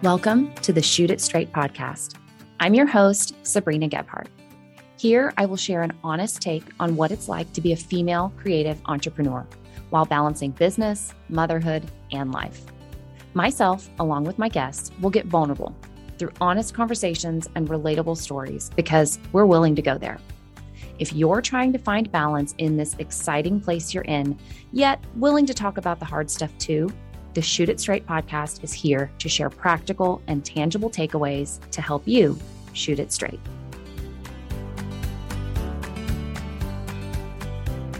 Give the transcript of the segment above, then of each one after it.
Welcome to the Shoot It Straight podcast. I'm your host, Sabrina Gebhardt. Here, I will share an honest take on what it's like to be a female creative entrepreneur while balancing business, motherhood, and life. Myself, along with my guests, will get vulnerable through honest conversations and relatable stories because we're willing to go there. If you're trying to find balance in this exciting place you're in, yet willing to talk about the hard stuff too, the Shoot It Straight podcast is here to share practical and tangible takeaways to help you shoot it straight.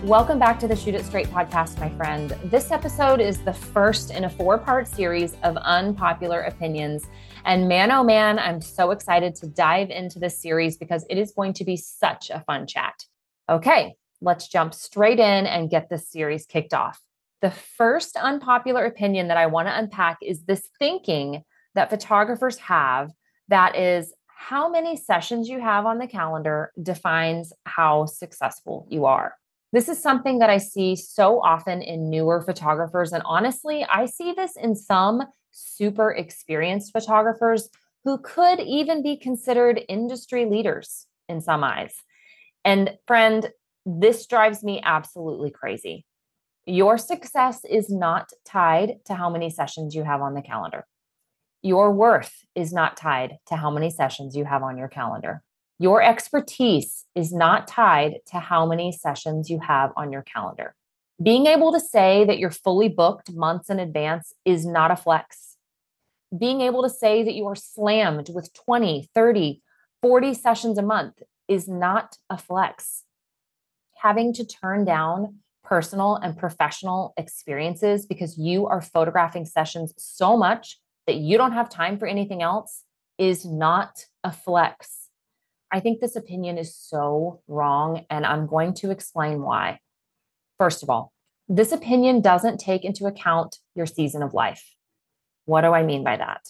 Welcome back to the Shoot It Straight podcast, my friend. This episode is the first in a four part series of unpopular opinions. And man, oh man, I'm so excited to dive into this series because it is going to be such a fun chat. Okay, let's jump straight in and get this series kicked off. The first unpopular opinion that I want to unpack is this thinking that photographers have that is how many sessions you have on the calendar defines how successful you are. This is something that I see so often in newer photographers. And honestly, I see this in some super experienced photographers who could even be considered industry leaders in some eyes. And friend, this drives me absolutely crazy. Your success is not tied to how many sessions you have on the calendar. Your worth is not tied to how many sessions you have on your calendar. Your expertise is not tied to how many sessions you have on your calendar. Being able to say that you're fully booked months in advance is not a flex. Being able to say that you are slammed with 20, 30, 40 sessions a month is not a flex. Having to turn down personal and professional experiences because you are photographing sessions so much that you don't have time for anything else is not a flex. I think this opinion is so wrong, and I'm going to explain why. First of all, this opinion doesn't take into account your season of life. What do I mean by that?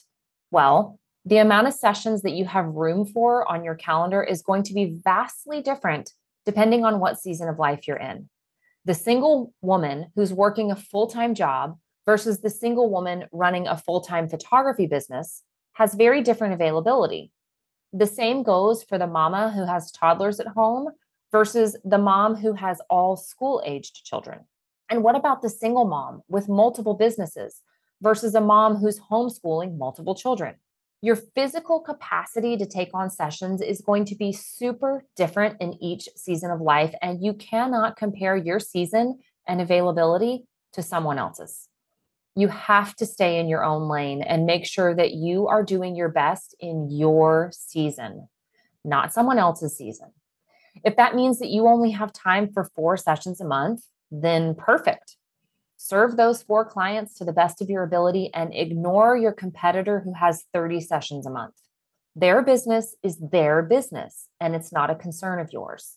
Well, the amount of sessions that you have room for on your calendar is going to be vastly different depending on what season of life you're in the single woman who's working a full time job versus the single woman running a full time photography business has very different availability. The same goes for the mama who has toddlers at home versus the mom who has all school aged children. And what about the single mom with multiple businesses versus a mom who's homeschooling multiple children? Your physical capacity to take on sessions is going to be super different in each season of life. And you cannot compare your season and availability to someone else's. You have to stay in your own lane and make sure that you are doing your best in your season, not someone else's season. If that means that you only have time for four sessions a month, then perfect serve those four clients to the best of your ability and ignore your competitor who has 30 sessions a month. Their business is their business and it's not a concern of yours.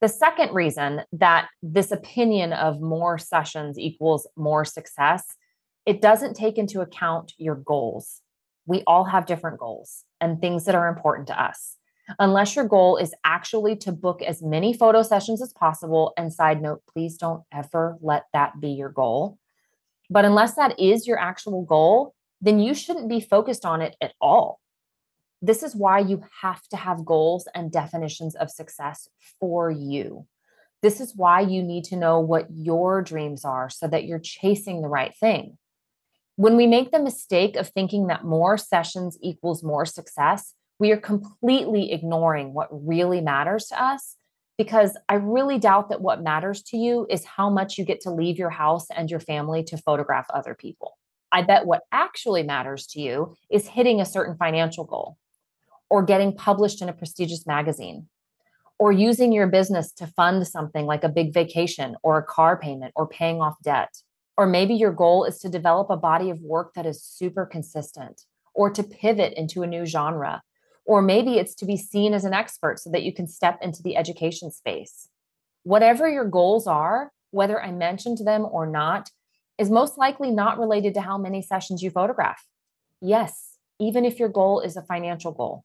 The second reason that this opinion of more sessions equals more success, it doesn't take into account your goals. We all have different goals and things that are important to us unless your goal is actually to book as many photo sessions as possible. And side note, please don't ever let that be your goal. But unless that is your actual goal, then you shouldn't be focused on it at all. This is why you have to have goals and definitions of success for you. This is why you need to know what your dreams are so that you're chasing the right thing. When we make the mistake of thinking that more sessions equals more success, we are completely ignoring what really matters to us because I really doubt that what matters to you is how much you get to leave your house and your family to photograph other people. I bet what actually matters to you is hitting a certain financial goal or getting published in a prestigious magazine or using your business to fund something like a big vacation or a car payment or paying off debt. Or maybe your goal is to develop a body of work that is super consistent or to pivot into a new genre or maybe it's to be seen as an expert so that you can step into the education space. Whatever your goals are, whether I mentioned them or not, is most likely not related to how many sessions you photograph. Yes, even if your goal is a financial goal.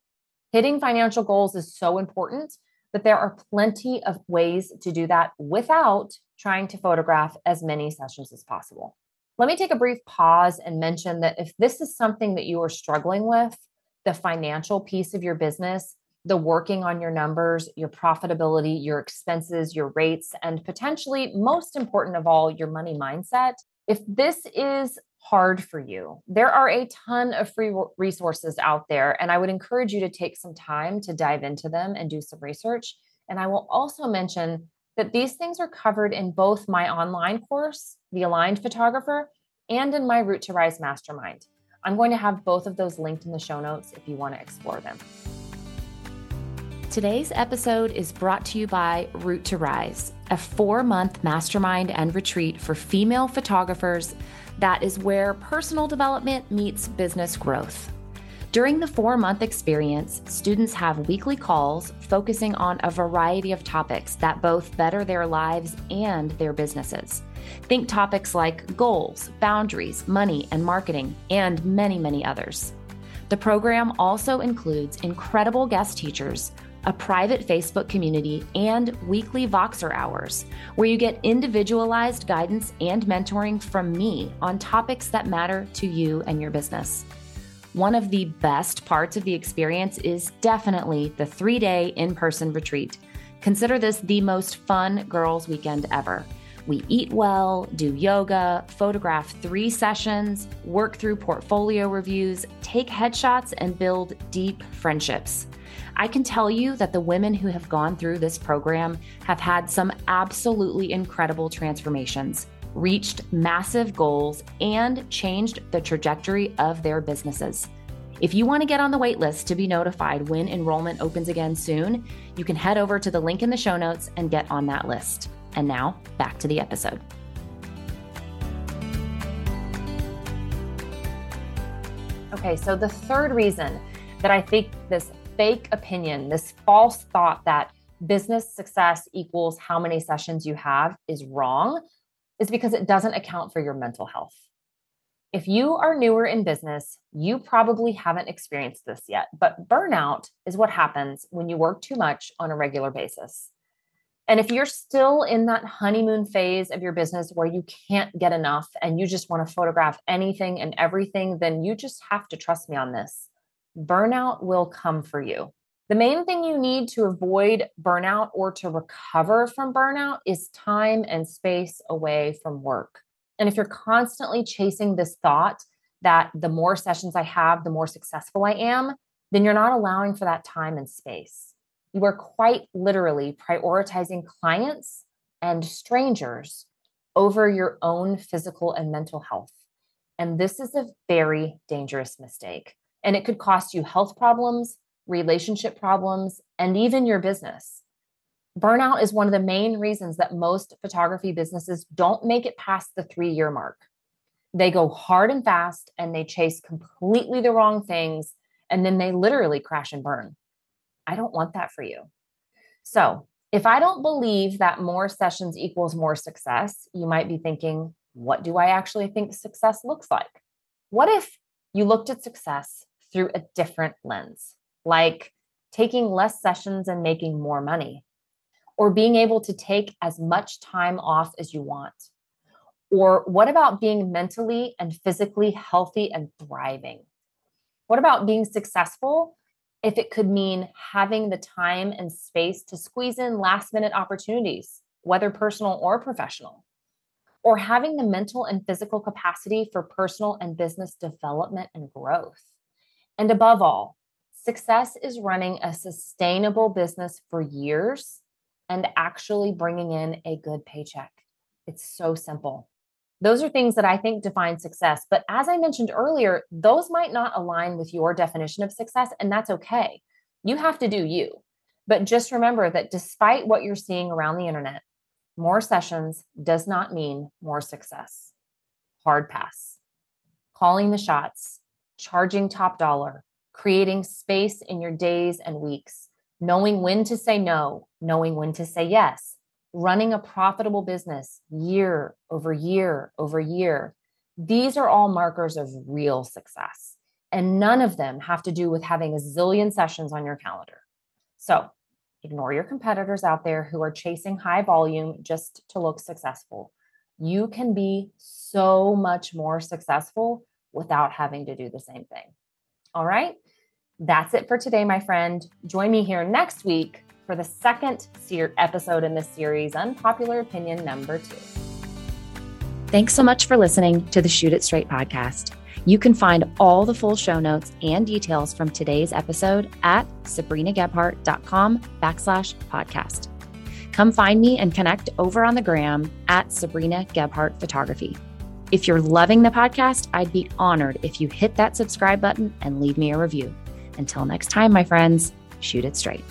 Hitting financial goals is so important that there are plenty of ways to do that without trying to photograph as many sessions as possible. Let me take a brief pause and mention that if this is something that you are struggling with, the financial piece of your business, the working on your numbers, your profitability, your expenses, your rates, and potentially, most important of all, your money mindset. If this is hard for you, there are a ton of free resources out there, and I would encourage you to take some time to dive into them and do some research. And I will also mention that these things are covered in both my online course, The Aligned Photographer, and in my Root to Rise Mastermind. I'm going to have both of those linked in the show notes if you want to explore them. Today's episode is brought to you by Root to Rise, a four month mastermind and retreat for female photographers that is where personal development meets business growth. During the four month experience, students have weekly calls focusing on a variety of topics that both better their lives and their businesses. Think topics like goals, boundaries, money, and marketing, and many, many others. The program also includes incredible guest teachers a private Facebook community, and weekly Voxer hours, where you get individualized guidance and mentoring from me on topics that matter to you and your business. One of the best parts of the experience is definitely the three day in person retreat. Consider this the most fun girls' weekend ever. We eat well, do yoga, photograph three sessions, work through portfolio reviews, take headshots, and build deep friendships. I can tell you that the women who have gone through this program have had some absolutely incredible transformations, reached massive goals, and changed the trajectory of their businesses. If you want to get on the waitlist to be notified when enrollment opens again soon, you can head over to the link in the show notes and get on that list. And now, back to the episode. Okay, so the third reason that I think this fake opinion, this false thought that business success equals how many sessions you have is wrong, is because it doesn't account for your mental health. If you are newer in business, you probably haven't experienced this yet, but burnout is what happens when you work too much on a regular basis. And if you're still in that honeymoon phase of your business where you can't get enough and you just want to photograph anything and everything, then you just have to trust me on this burnout will come for you. The main thing you need to avoid burnout or to recover from burnout is time and space away from work. And if you're constantly chasing this thought that the more sessions I have, the more successful I am, then you're not allowing for that time and space. You are quite literally prioritizing clients and strangers over your own physical and mental health. And this is a very dangerous mistake and it could cost you health problems, relationship problems, and even your business. Burnout is one of the main reasons that most photography businesses don't make it past the three year mark. They go hard and fast and they chase completely the wrong things, and then they literally crash and burn. I don't want that for you. So, if I don't believe that more sessions equals more success, you might be thinking, what do I actually think success looks like? What if you looked at success through a different lens, like taking less sessions and making more money, or being able to take as much time off as you want. Or what about being mentally and physically healthy and thriving? What about being successful if it could mean having the time and space to squeeze in last minute opportunities, whether personal or professional? Or having the mental and physical capacity for personal and business development and growth? And above all, success is running a sustainable business for years and actually bringing in a good paycheck. It's so simple. Those are things that I think define success. But as I mentioned earlier, those might not align with your definition of success, and that's okay. You have to do you. But just remember that despite what you're seeing around the internet, more sessions does not mean more success. Hard pass. Calling the shots charging top dollar, creating space in your days and weeks, knowing when to say no, knowing when to say yes, running a profitable business year over year over year. These are all markers of real success. And none of them have to do with having a zillion sessions on your calendar. So ignore your competitors out there who are chasing high volume just to look successful. you can be so much more successful without having to do the same thing. All right. That's it for today, my friend. Join me here next week for the second ser- episode in this series, Unpopular Opinion number two. Thanks so much for listening to the Shoot It Straight podcast. You can find all the full show notes and details from today's episode at sabrinagebhardt.com backslash podcast. Come find me and connect over on the gram at Sabrina Gebhardt Photography. If you're loving the podcast, I'd be honored if you hit that subscribe button and leave me a review. Until next time, my friends, shoot it straight.